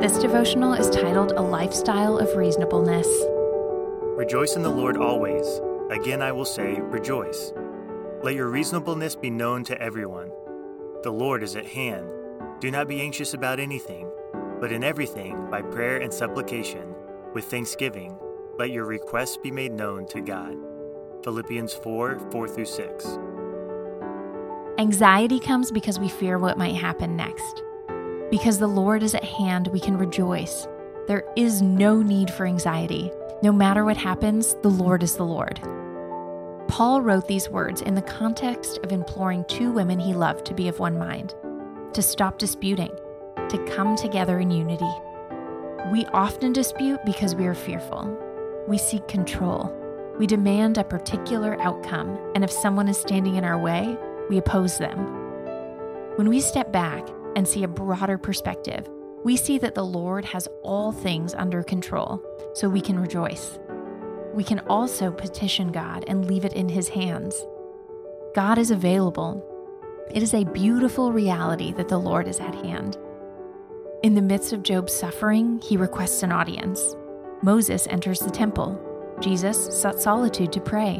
This devotional is titled A Lifestyle of Reasonableness. Rejoice in the Lord always. Again, I will say, rejoice. Let your reasonableness be known to everyone. The Lord is at hand. Do not be anxious about anything, but in everything, by prayer and supplication, with thanksgiving, let your requests be made known to God. Philippians 4 4 through 6. Anxiety comes because we fear what might happen next. Because the Lord is at hand, we can rejoice. There is no need for anxiety. No matter what happens, the Lord is the Lord. Paul wrote these words in the context of imploring two women he loved to be of one mind, to stop disputing, to come together in unity. We often dispute because we are fearful. We seek control. We demand a particular outcome, and if someone is standing in our way, we oppose them. When we step back and see a broader perspective, we see that the Lord has all things under control, so we can rejoice. We can also petition God and leave it in His hands. God is available. It is a beautiful reality that the Lord is at hand. In the midst of Job's suffering, he requests an audience. Moses enters the temple. Jesus sought solitude to pray.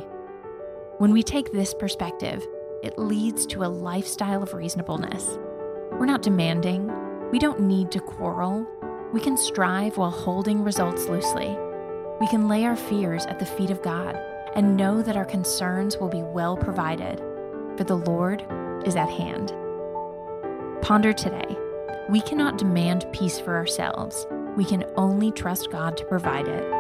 When we take this perspective, it leads to a lifestyle of reasonableness. We're not demanding. We don't need to quarrel. We can strive while holding results loosely. We can lay our fears at the feet of God and know that our concerns will be well provided, for the Lord is at hand. Ponder today. We cannot demand peace for ourselves. We can only trust God to provide it.